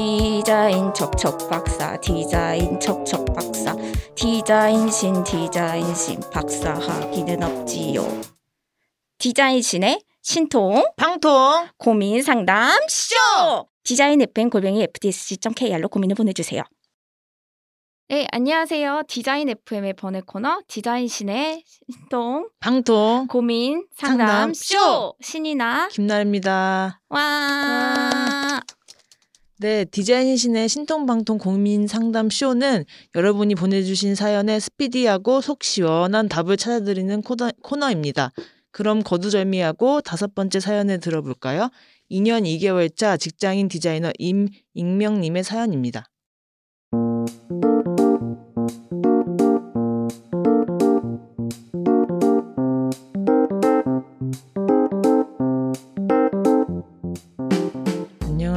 디자인 척척 박사 디자인 척척 박사 디자인 신 디자인 신 박사 학위는 없지요. 디자인 신의 신통 방통 고민 상담 쇼 디자인 FM 골뱅이 fdsc.kr로 고민을 보내주세요. 네, 안녕하세요. 디자인 FM의 번외 코너 디자인 신의 신통 방통 고민 상담, 상담 쇼 쇼! 신이나 김나입니다. 와. 네, 디자인신의 신통방통 고민 상담 쇼는 여러분이 보내주신 사연에 스피디하고 속 시원한 답을 찾아드리는 코너, 코너입니다. 그럼 거두절미하고 다섯 번째 사연을 들어볼까요? 2년 2개월차 직장인 디자이너 임익명님의 사연입니다.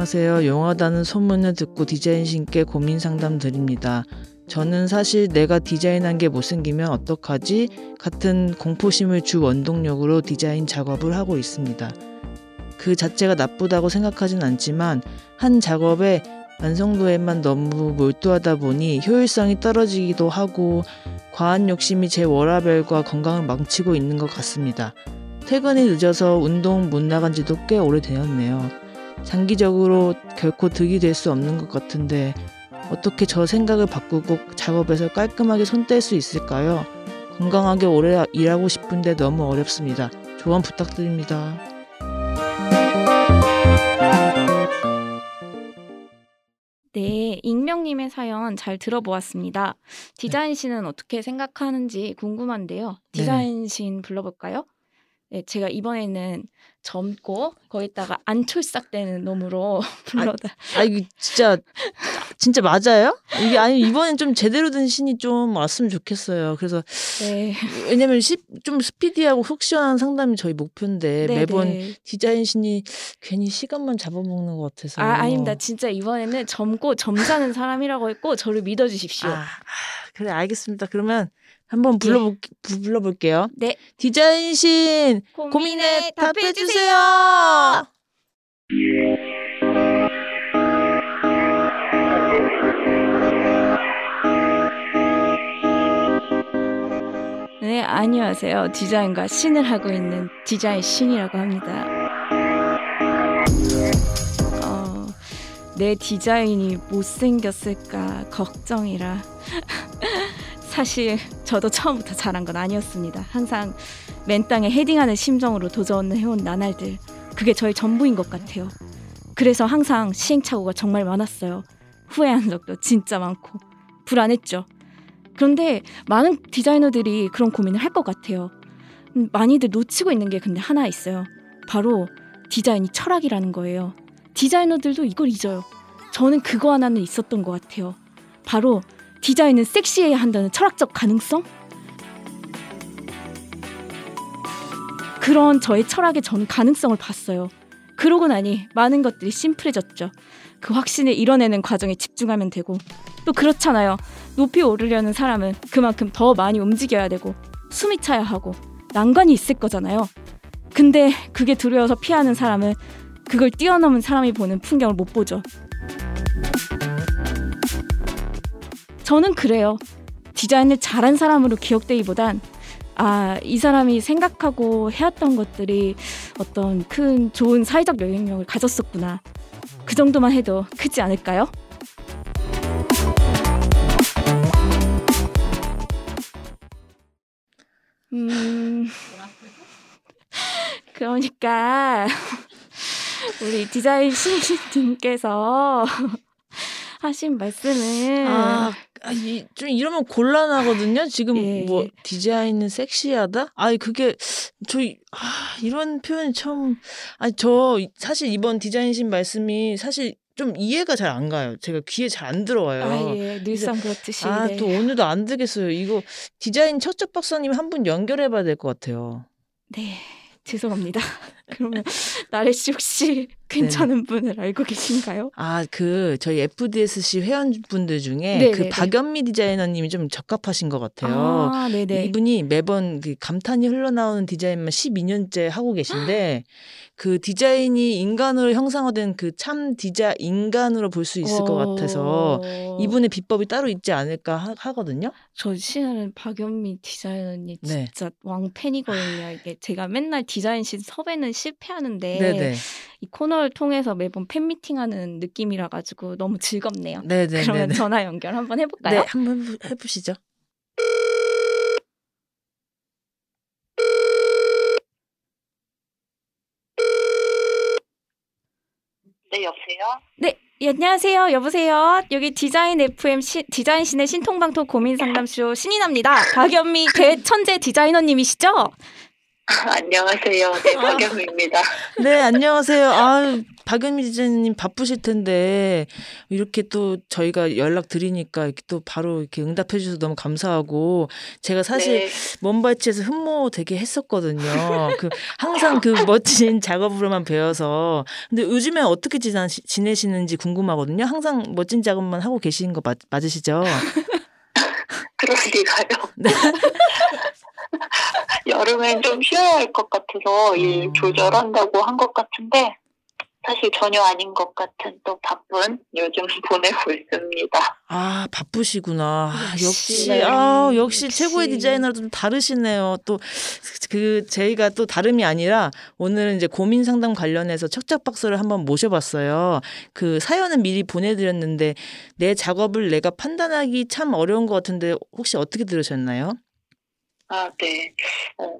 안녕하세요. 용하다는 소문을 듣고 디자인 신께 고민 상담 드립니다. 저는 사실 내가 디자인한 게 못생기면 어떡하지? 같은 공포심을 주 원동력으로 디자인 작업을 하고 있습니다. 그 자체가 나쁘다고 생각하진 않지만 한 작업의 완성도에만 너무 몰두하다 보니 효율성이 떨어지기도 하고 과한 욕심이 제 워라밸과 건강을 망치고 있는 것 같습니다. 퇴근이 늦어서 운동 못 나간 지도 꽤 오래되었네요. 장기적으로 결코 득이 될 수 없는 것 같은데 어떻게 저 생각을 바꾸고 작업에서 깔끔하게 손뗄 수 있을까요? 건강하게 오래 일하고 싶은데 너무 어렵습니다. 조언 부탁드립니다. 네, 익명님의 사연 잘 들어보았습니다. 디자인신은 어떻게 생각하는지 궁금한데요. 디자인신 불러볼까요? 네, 제가 이번에는 젊고 거기다가 안촐싹대는 놈으로 불러다. 아 이거 진짜 진짜 맞아요? 이게 아니 이번엔 좀 제대로 된 신이 좀 왔으면 좋겠어요. 그래서 네, 왜냐면 시, 좀 스피디하고 속 시원한 상담이 저희 목표인데 네, 매번 네. 디자인 신이 괜히 시간만 잡아먹는 것 같아서. 아, 아닙니다. 진짜 이번에는 젊고 점잖은 사람이라고 했고 저를 믿어주십시오. 아, 아, 그래 알겠습니다. 그러면 한번 불러볼 불러볼게요. 네, 디자인 신 고민에 답해 주세요. 네, 안녕하세요. 디자인과 신을 하고 있는 디자인 신이라고 합니다. 어, 내 디자인이 못생겼을까 걱정이라. 사실 저도 처음부터 잘한 건 아니었습니다. 항상 맨 땅에 헤딩하는 심정으로 도전을 해온 나날들. 그게 저의 전부인 것 같아요. 그래서 항상 시행착오가 정말 많았어요. 후회한 적도 진짜 많고 불안했죠. 그런데 많은 디자이너들이 그런 고민을 할 것 같아요. 음, 많이들 놓치고 있는 게 근데 하나 있어요. 바로 디자인이 철학이라는 거예요. 디자이너들도 이걸 잊어요. 저는 그거 하나는 있었던 것 같아요. 바로 디자인은 섹시해야 한다는 철학적 가능성? 그런 저의 철학에 저는 가능성을 봤어요. 그러고 나니 많은 것들이 심플해졌죠. 그 확신을 이뤄내는 과정에 집중하면 되고 또 그렇잖아요. 높이 오르려는 사람은 그만큼 더 많이 움직여야 되고 숨이 차야 하고 난관이 있을 거잖아요. 근데 그게 두려워서 피하는 사람은 그걸 뛰어넘은 사람이 보는 풍경을 못 보죠. 저는 그래요. 디자인을 잘한 사람으로 기억되기보단 아, 이 사람이 생각하고 해왔던 것들이 어떤 큰 좋은 사회적 영향력을 가졌었구나. 그 정도만 해도 크지 않을까요? 음, 그러니까 우리 디자인 신님께서 하신 말씀은 아, 아, 이, 좀 이러면 곤란하거든요. 지금 예. 뭐 디자인은 섹시하다? 아니 그게 저희 아, 이런 표현이 처음 아니 저 사실 이번 디자인신 말씀이 사실 좀 이해가 잘 안 가요. 제가 귀에 잘 안 들어와요. 아, 예, 늘상 그렇듯이. 아, 네. 또 오늘도 안 되겠어요. 이거 디자인 첫째 박사님 한 분 연결해 봐야 될 것 같아요. 네, 죄송합니다. 그러면 나래 씨 혹시 괜찮은 분을 알고 계신가요? 아, 그 저희 FDSC 회원분들 중에 네, 그 네, 네. 박연미 디자이너님이 좀 적합하신 것 같아요. 아, 네네. 이분이 매번 그 감탄이 흘러나오는 디자인만 12년째 하고 계신데 그 디자인이 인간으로 형상화된 그 참 디자 인간으로 볼 수 있을 것 같아서 어, 이분의 비법이 따로 있지 않을까 하, 하거든요. 저 신하는 박연미 디자이너님 네. 진짜 왕팬이거든요. 이게 제가 맨날 디자인실 섭외는 실패하는데 네네. 이 코너를 통해서 매번 팬미팅하는 느낌이라 가지고 너무 즐겁네요. 네네. 그러면 네. 전화 연결 한번 네, 해볼까요? 한번 해보- 해보시죠. 네, 여보세요? 네, 예, 안녕하세요. 여보세요. 여기 디자인 FM 시, 디자인 신의 신통방통 고민 상담쇼 신인합니다. 박연미 대천재 디자이너님이시죠? 안녕하세요. 네, 박영미입니다. 네, 안녕하세요. 아, 박연미 디자이너님 바쁘실 텐데 이렇게 또 저희가 연락 드리니까 이렇게 또 바로 이렇게 응답해 주셔서 너무 감사하고 제가 사실 네, 먼발치에서 흠모 되게 했었거든요. 그 항상 그 멋진 작업으로만 배워서 근데 요즘에 어떻게 지나, 지내시는지 궁금하거든요. 항상 멋진 작업만 하고 계신 거 맞, 맞으시죠? 그럴 리가요. 네. 여름엔 좀 쉬어야 할 것 같아서 일 음. 조절한다고 한 것 같은데 사실 전혀 아닌 것 같은 또 바쁜 요즘 보내고 있습니다. 아 바쁘시구나. 아, 역시. 역시 네. 아 역시 역시. 최고의 디자이너도 좀 다르시네요. 또 그 저희가 또 다름이 아니라 오늘은 이제 고민 상담 관련해서 척척 박사를 한번 모셔봤어요. 그 사연은 미리 보내드렸는데 내 작업을 내가 판단하기 참 어려운 것 같은데 혹시 어떻게 들으셨나요? 아, 네. 어,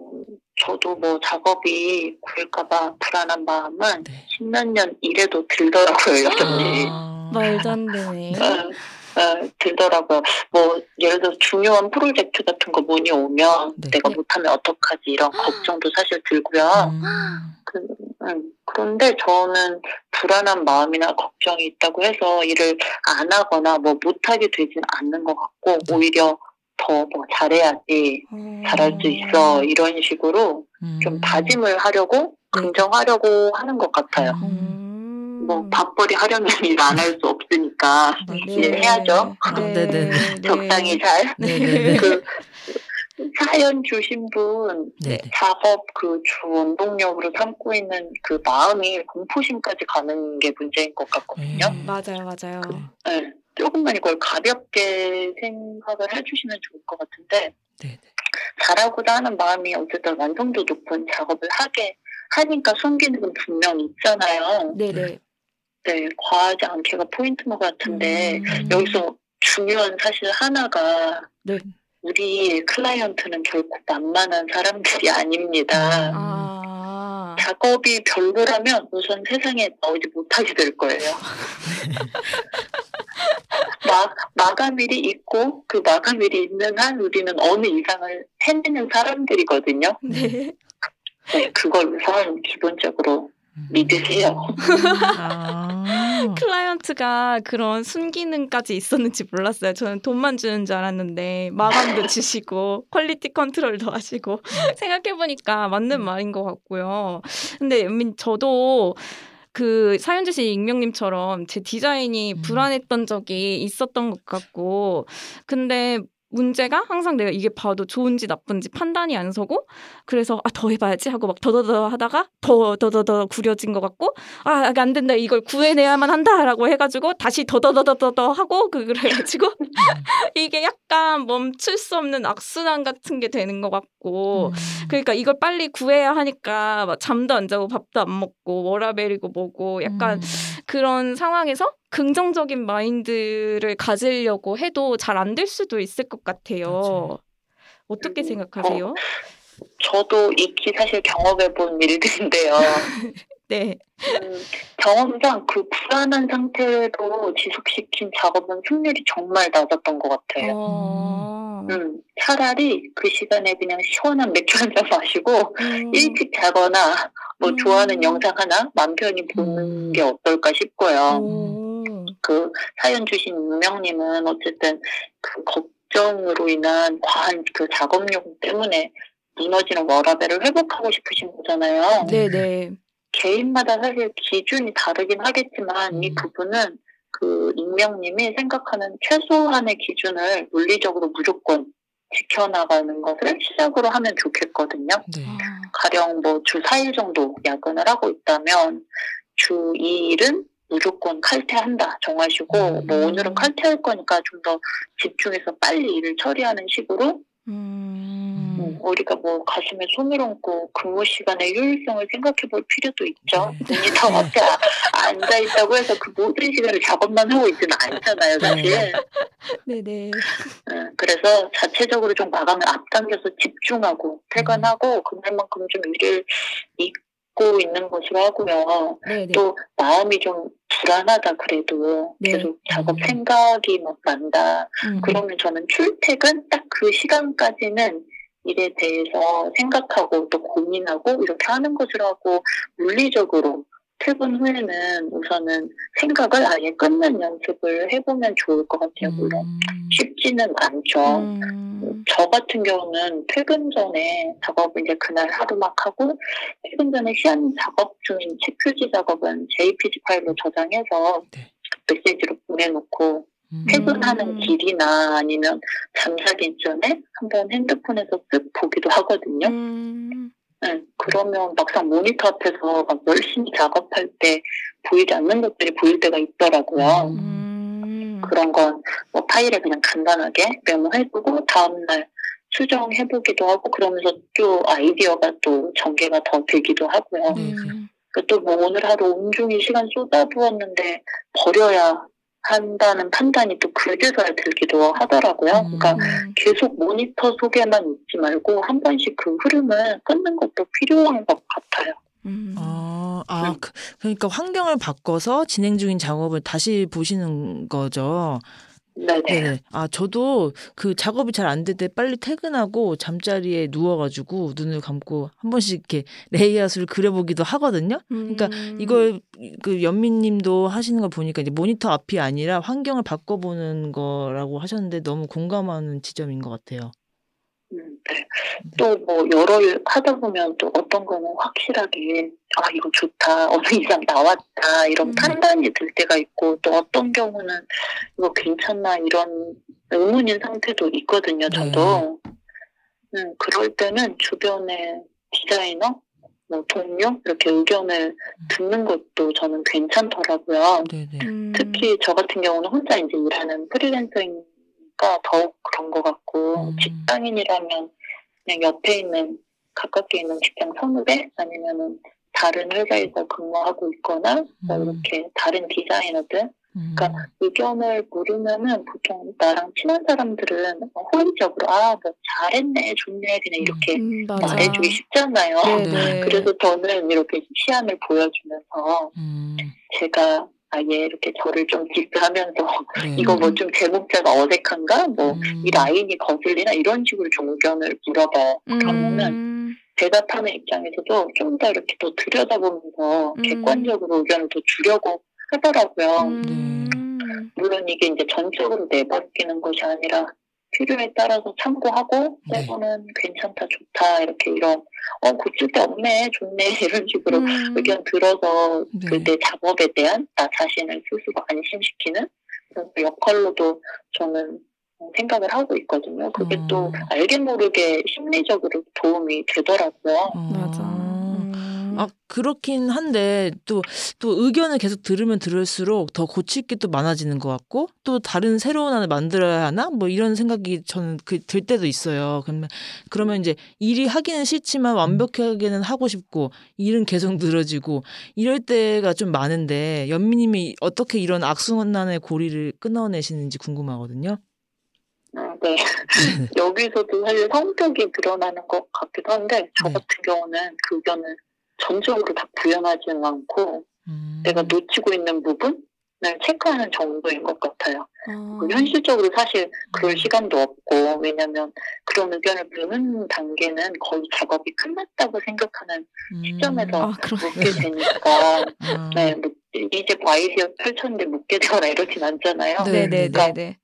저도 뭐 작업이 구일까봐 불안한 마음은 네. 십몇 년 이래도 들더라고요, 여전히. 아, 말도 안 되네. 어, 어, 들더라고요. 뭐 예를 들어 중요한 프로젝트 같은 거 문의 오면 네. 내가 네. 못하면 어떡하지 이런 걱정도 사실 들고요. 음, 그, 음, 그런데 저는 불안한 마음이나 걱정이 있다고 해서 일을 안 하거나 뭐 못하게 되진 않는 것 같고 오히려 더 뭐 잘해야지 잘할 수 있어 이런 식으로 음. 좀 다짐을 하려고 네. 긍정하려고 하는 것 같아요. 음. 뭐 밥벌이 하려면 일 안 할 수 없으니까 네. 일 해야죠. 네, 네, 네. 적당히 잘. 네네네. 그 사연 주신 분. 작업 그 주 원동력으로 삼고 있는 그 마음이 공포심까지 가는 게 문제인 것 같거든요. 음. 맞아요, 맞아요. 그래. 네. 조금만 이걸 가볍게 생각을 해주시면 좋을 것 같은데 네네. 잘하고자 하는 마음이 어쨌든 완성도 높은 작업을 하게 하니까 숨기는 건 분명 있잖아요. 네네. 네, 과하지 않게가 포인트인 것 같은데 음. 여기서 중요한 사실 하나가 네. 우리 클라이언트는 결코 만만한 사람들이 아닙니다. 아. 작업이 별로라면 우선 세상에 나오지 못하게 될 거예요. 마, 마감일이 있고 그 마감일이 있는 한 우리는 어느 이상을 해내는 사람들이거든요. 네. 네, 그걸 우선 기본적으로 믿으세요. 아. 클라이언트가 그런 순기능까지 있었는지 몰랐어요. 저는 돈만 주는 줄 알았는데 마감도 주시고 quality control도 하시고 생각해보니까 맞는 말인 것 같고요. 근데 연민 저도 그 사연 주신 익명님처럼 제 디자인이 음. 불안했던 적이 있었던 것 같고 근데 문제가 항상 내가 이게 봐도 좋은지 나쁜지 판단이 안 서고 그래서 아 더 해봐야지 하고 막 더더더 하다가 더 더더더 구려진 것 같고 아 안 된다 이걸 구해내야만 한다라고 해가지고 다시 더더더더더 하고 그래가지고 이게 약간 멈출 수 없는 악순환 같은 게 되는 것 같고 음. 그러니까 이걸 빨리 구해야 하니까 막 잠도 안 자고 밥도 안 먹고 워라벨이고 뭐고 약간 음. 그런 상황에서 긍정적인 마인드를 가지려고 해도 잘 안 될 수도 있을 것 같아요. 맞아요. 어떻게 음, 생각하세요? 저도 익히 사실 경험해본 일들인데요. 네. 음, 경험상 그 불안한 상태로 지속시킨 작업은 승률이 정말 낮았던 것 같아요. 어. 음, 차라리 그 시간에 그냥 시원한 맥주 한 잔 마시고 음. 일찍 자거나 뭐 음. 좋아하는 영상 하나 맘 편히 보는 음. 게 어떨까 싶고요. 오. 그 사연 주신 유명님은 어쨌든 그 걱정으로 인한 과한 그 작업용 때문에 무너지는 워라벨을 회복하고 싶으신 거잖아요. 네네. 개인마다 사실 기준이 다르긴 하겠지만 이 음. 부분은 그 익명님이 생각하는 최소한의 기준을 물리적으로 무조건 지켜나가는 것을 시작으로 하면 좋겠거든요. 네. 아, 가령 뭐 주 4일 정도 야근을 하고 있다면 주 2일은 무조건 칼퇴한다 정하시고 음. 뭐 오늘은 칼퇴할 거니까 좀 더 집중해서 빨리 일을 처리하는 식으로 음. 음, 우리가 뭐 가슴에 손을 얹고 근무 시간의 효율성을 생각해 볼 필요도 있죠. 네. 모니터 앞에 아- 앉아 있다고 해서 그 모든 시간을 작업만 하고 있지는 않잖아요, 사실. 네. 네네. 음, 그래서 자체적으로 좀 마감을 앞당겨서 집중하고 퇴근하고 그날만큼 좀 일을 잊고 있는 것으로 하고요. 네네. 또 마음이 좀 불안하다 그래도 네. 계속 작업 음. 생각이 막 난다. 음. 그러면 저는 출퇴근 딱 그 시간까지는 일에 대해서 생각하고 또 고민하고 이렇게 하는 것을 하고 물리적으로 퇴근 후에는 우선은 생각을 아예 끊는 연습을 해보면 좋을 것 같아요. 물론 음. 쉽지는 않죠. 음. 저 같은 경우는 퇴근 전에 작업을 이제 그날 하루 막 하고 퇴근 전에 시한 작업 중인 책 표지 작업은 JPG 파일로 저장해서 네. 메시지로 보내놓고 음. 퇴근하는 음. 길이나 아니면 잠자기 전에 한번 핸드폰에서 쓱 보기도 하거든요. 음. 네, 그러면 막상 모니터 앞에서 막 열심히 작업할 때 보이지 않는 것들이 보일 때가 있더라고요. 음. 그런 건 뭐 파일에 그냥 간단하게 메모해두고 다음날 수정해보기도 하고 그러면서 또 아이디어가 또 전개가 더 되기도 하고요. 네. 음. 또뭐 오늘 하루 온종일 시간 쏟아부었는데 버려야 한다는 판단이 또 그제서야 들기도 하더라고요. 음. 그러니까 음. 계속 모니터 속에만 있지 말고 한 번씩 그 흐름을 끊는 것도 필요한 것 같아요. 음. 아, 아, 음. 그, 그러니까 환경을 바꿔서 진행 중인 작업을 다시 보시는 거죠. 네네. 네네. 아, 저도 그 작업이 잘 안 될 때 빨리 퇴근하고 잠자리에 누워가지고 눈을 감고 한 번씩 이렇게 레이아웃을 그려보기도 하거든요. 그러니까 음. 이걸 그 연민님도 하시는 걸 보니까 이제 모니터 앞이 아니라 환경을 바꿔보는 거라고 하셨는데 너무 공감하는 지점인 것 같아요. 음, 네. 또뭐 여러 일 하다 보면 또 어떤 거는 확실하게 아 이거 좋다 어느 이상 나왔다 이런 음. 판단이 들 때가 있고 또 어떤 경우는 이거 괜찮나 이런 의문인 상태도 있거든요 저도 음, 그럴 때는 주변에 디자이너 뭐 동료 이렇게 의견을 듣는 것도 저는 괜찮더라고요 네네. 음. 특히 저 같은 경우는 혼자 이제 일하는 프리랜서 니까 더욱 그런 것 같고 음. 직장인이라면 그냥 옆에 있는 가깝게 있는 직장 선후배 아니면은 다른 회사에서 근무하고 있거나 뭐 음. 이렇게 다른 디자이너들 음. 그러니까 의견을 물으면은 보통 나랑 친한 사람들은 호의적으로 아뭐 잘했네 좋네 그냥 이렇게 음, 맞아. 말해주기 쉽잖아요. 네네. 그래서 저는 이렇게 시안을 보여주면서 음. 제가 아예 이렇게 저를 좀 디스하면서 네. 이거 뭐 좀 제목자가 어색한가 뭐이 음. 라인이 거슬리나 이런 식으로 물어봐요. 그러면은 음. 대답하는 입장에서도 좀 더 이렇게 더 들여다보면서 음. 객관적으로 의견을 더 주려고 하더라고요. 음. 물론 이게 이제 전적으로 내버리는 것이 아니라 필요에 따라서 참고하고 네. 때로는 괜찮다 좋다 이렇게 이런 어 고칠 데 없네 좋네 이런 식으로 음. 의견 들어서 네. 그때 작업에 대한 나 자신을 스스로 안심시키는 그런 역할로도 저는 생각을 하고 있거든요. 그게 어. 또 알게 모르게 심리적으로 도움이 되더라고요. 어. 맞아. 음. 아 그렇긴 한데 또또 의견을 계속 들으면 들을수록 더 고칠 게 또 많아지는 것 같고 또 다른 새로운 하나 만들어야 하나 뭐 이런 생각이 저는 그 들 때도 있어요. 그러면 그러면 이제 일이 하기는 싫지만 완벽하게는 하고 싶고 일은 계속 늘어지고 이럴 때가 좀 많은데 연미님이 어떻게 이런 악순환의 고리를 끊어내시는지 궁금하거든요. 어, 네. 여기서도 사실 성격이 드러나는 것 같기도 한데 저 네. 같은 경우는 그 의견을 전적으로 다 구현하지는 않고 음. 내가 놓치고 있는 부분을 체크하는 정도인 것 같아요. 어. 그 현실적으로 사실 그럴 음. 시간도 없고 왜냐하면 그런 의견을 묻는 단계는 거의 작업이 끝났다고 생각하는 음. 시점에서 아, 묻게 되니까 아. 네, 뭐, 이제 뭐 아이디어 펼쳤는데 묻게 되거나 이러진 않잖아요. 네. 네네네네.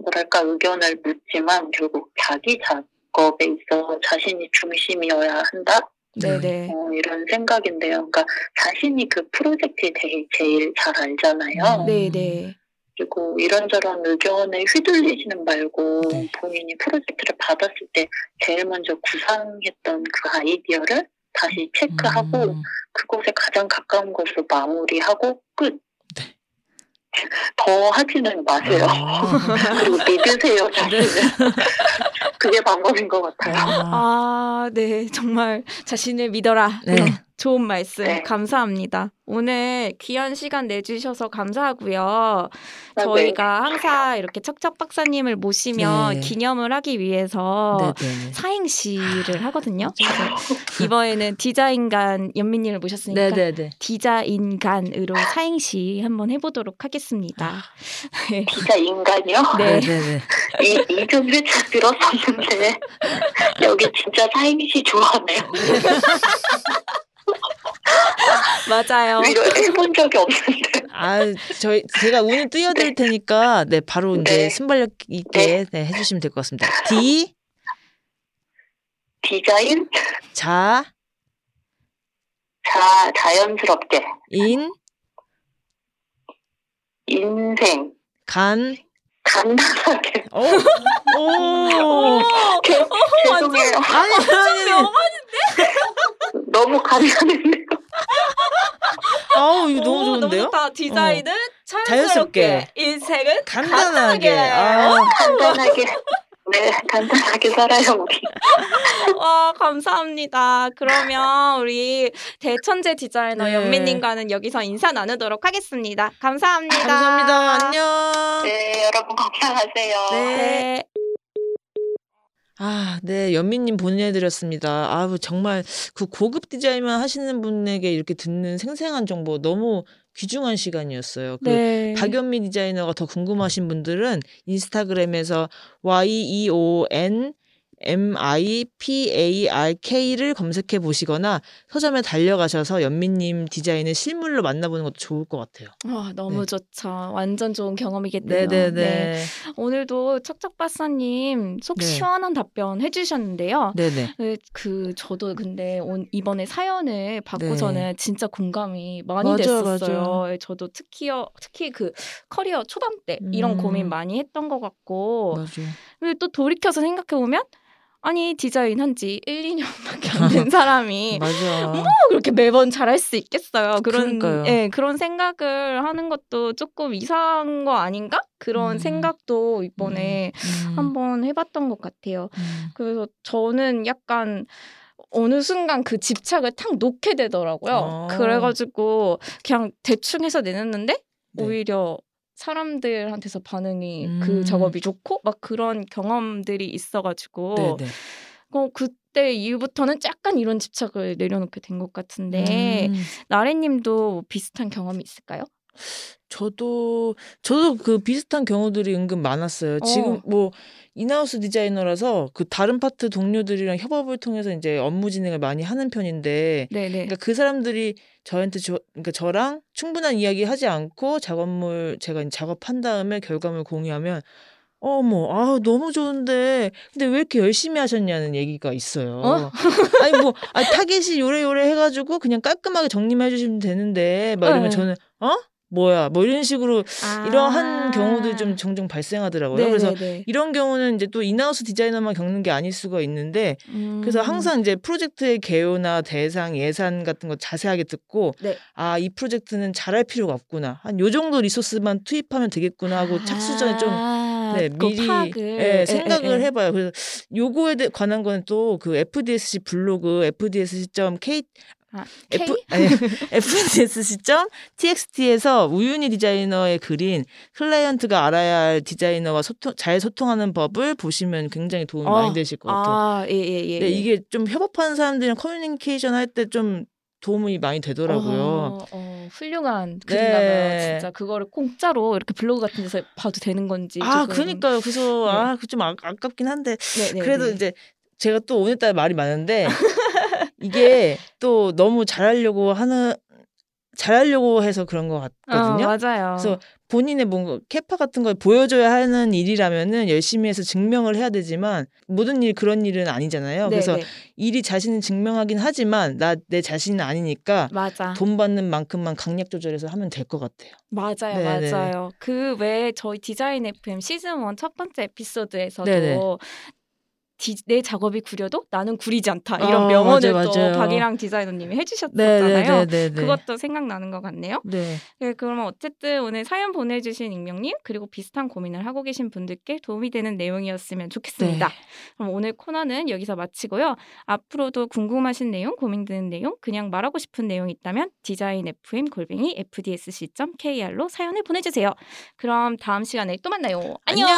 뭐랄까 의견을 묻지만 결국 자기 자 작업에 있어 자신이 중심이어야 한다 네네. 어, 이런 생각인데요. 그러니까 자신이 그 프로젝트에 대해 제일 잘 알잖아요. 음. 네네. 그리고 이런저런 의견에 휘둘리지는 말고 네. 본인이 프로젝트를 받았을 때 제일 먼저 구상했던 그 아이디어를 다시 체크하고 음. 그곳에 가장 가까운 곳으로 마무리하고 끝. 네. 더 하지는 마세요. 아. 그리고 믿으세요, 자신을. 그게 방법인 것 같아요. 아. 아, 네. 정말 자신을 믿어라. 네. 좋은 말씀 네. 감사합니다. 오늘 귀한 시간 내주셔서 감사하고요. 네. 저희가 항상 이렇게 척척 박사님을 모시면 네. 기념을 하기 위해서 네네네. 사행시를 하거든요. 그래서 이번에는 디자인간 연민님을 모셨으니까 네네네. 디자인간으로 사행시 한번 해보도록 하겠습니다. 네. 진짜 인간이요? 네. 네네네. 이, 회차 들었었는데, 여기 진짜 사행시 좋아하네요. 맞아요. 이거 해본 적이 없는데. 아, 저희 제가 운을 띄워드릴 테니까 네 바로 이제 네. 순발력 있게 네, 해주시면 될 것 같습니다. D 디자인? 자 자, 자연스럽게. 인 인생. 간 간단하게. 오, 오. 죄, 죄송해요. 아니 아니 너무 간단했네요. 아우 이거 너무 오, 좋은데요? 어. 좋다. 디자인은 자연스럽게. 자연스럽게, 인생은 간단하게. 간단하게. 아, 간단하게. 네, 간단하게 살아요, 우리. 와 감사합니다. 그러면 우리 대천재 디자이너 네. 연민님과는 여기서 인사 나누도록 하겠습니다. 감사합니다. 감사합니다. 안녕. 네, 여러분 건강하세요. 네. 네. 아, 네, 연민님 보내드렸습니다. 아우, 정말 그 고급 디자인만 하시는 분에게 이렇게 듣는 생생한 정보 너무 귀중한 시간이었어요. 그 네. 박연미 디자이너가 더 궁금하신 분들은 인스타그램에서 Y-E-O-N M-I-P-A-R-K를 검색해 보시거나 서점에 달려가셔서 연민님 디자인을 실물로 만나보는 것도 좋을 것 같아요. 와 너무 네. 좋죠. 완전 좋은 경험이겠네요. 네네네. 네. 오늘도 척척박사님 속 네. 시원한 답변 해주셨는데요. 네네. 네, 그 저도 근데 온, 이번에 사연을 받고서는 진짜 공감이 많이 네. 맞아요, 됐었어요. 맞아요. 예, 저도 특히요, 특히 그 커리어 초반 때 이런 음. 고민 많이 했던 것 같고 맞아. 근데 또 돌이켜서 생각해 보면 아니 디자인 한 지 1, 2년밖에 안 된 사람이. 뭐 그렇게 매번 잘할 수 있겠어요. 그런 그러니까요. 예, 그런 생각을 하는 것도 조금 이상한 거 아닌가? 그런 음. 생각도 이번에 음, 한번 해 봤던 것 같아요. 음. 그래서 저는 약간 어느 순간 그 집착을 탁 놓게 되더라고요. 어. 그래가지고 그냥 대충 해서 내놨는데 네. 오히려 사람들한테서 반응이 음. 그 작업이 좋고 막 그런 경험들이 있어가지고 네네. 어, 그때 이후부터는 약간 이런 집착을 내려놓게 된 것 같은데 음. 나래님도 비슷한 경험이 있을까요? 저도 저도 그 비슷한 경우들이 은근 많았어요. 어. 지금 뭐 인하우스 디자이너라서 그 다른 파트 동료들이랑 협업을 통해서 이제 업무 진행을 많이 하는 편인데 네네. 그러니까 그 사람들이 저한테 저 그러니까 저랑 충분한 이야기 하지 않고 작업물 제가 작업한 다음에 결과물 공유하면 어머 아 너무 좋은데 근데 왜 이렇게 열심히 하셨냐는 얘기가 있어요. 어? 아니 뭐 아니, 타겟이 요래요래 해가지고 그냥 깔끔하게 정리만 해주시면 되는데 막 이러면 네. 저는 어 뭐야 뭐 이런 식으로 아. 이러한 경우들이 좀 종종 발생하더라고요. 그래서 네네네. 이런 경우는 이제 또 인하우스 디자이너만 겪는 게 아닐 수가 있는데 그래서 음. 항상 이제 프로젝트의 개요나 대상, 예산 같은 거 자세하게 듣고 네. 아, 이 프로젝트는 잘할 필요가 없구나. 한 요 정도 리소스만 투입하면 되겠구나 하고 착수 전에 좀 아, 네, 미리 파악을. 예, 예, 생각을 예, 예. 해봐요. 그래서 요거에 대- 관한 거는 또그 FDSC 블로그 fdsc.k 아, F, fdsc.txt에서 우윤희 디자이너의 글인 클라이언트가 알아야 할 디자이너와 소통, 잘 소통하는 법을 보시면 굉장히 도움이 어, 많이 되실 것 같아요. 아, 예, 예, 예. 네, 예. 이게 좀 협업하는 사람들이랑 커뮤니케이션 할 때 좀 도움이 많이 되더라고요. 어, 어, 훌륭한 글인가 봐요. 네. 진짜 그거를 공짜로 이렇게 블로그 같은 데서 봐도 되는 건지. 아, 조금. 그러니까요. 그래서 네. 아, 그좀 아, 아깝긴 한데 네, 네, 그래도 네. 이제 제가 또 오늘따라 말이 많은데 이게 또 너무 잘하려고 하는 잘하려고 해서 그런 것 같거든요. 어, 맞아요. 그래서 본인의 뭔가 캐파 같은 걸 보여줘야 하는 일이라면은 열심히 해서 증명을 해야 되지만 모든 일 그런 일은 아니잖아요. 네, 그래서 네. 일이 자신을 증명하긴 하지만 나 내 자신은 아니니까 맞아. 돈 받는 만큼만 강약 조절해서 하면 될 것 같아요. 맞아요, 네네. 맞아요. 그 외에 저희 디자인 FM 시즌 1 첫 번째 에피소드에서도 네네. 디- 내 작업이 구려도 나는 구리지 않다 이런 어, 명언을 맞아요, 또 맞아요. 박이랑 디자이너님이 해주셨잖아요. 그것도 생각나는 것 같네요. 네. 네, 그러면 어쨌든 오늘 사연 보내주신 익명님 그리고 비슷한 고민을 하고 계신 분들께 도움이 되는 내용이었으면 좋겠습니다. 네. 그럼 오늘 코너는 여기서 마치고요. 앞으로도 궁금하신 내용, 고민되는 내용, 그냥 말하고 싶은 내용이 있다면 디자인 FM 골뱅이 fdsc.kr로 사연을 보내주세요. 그럼 다음 시간에 또 만나요. 안녕.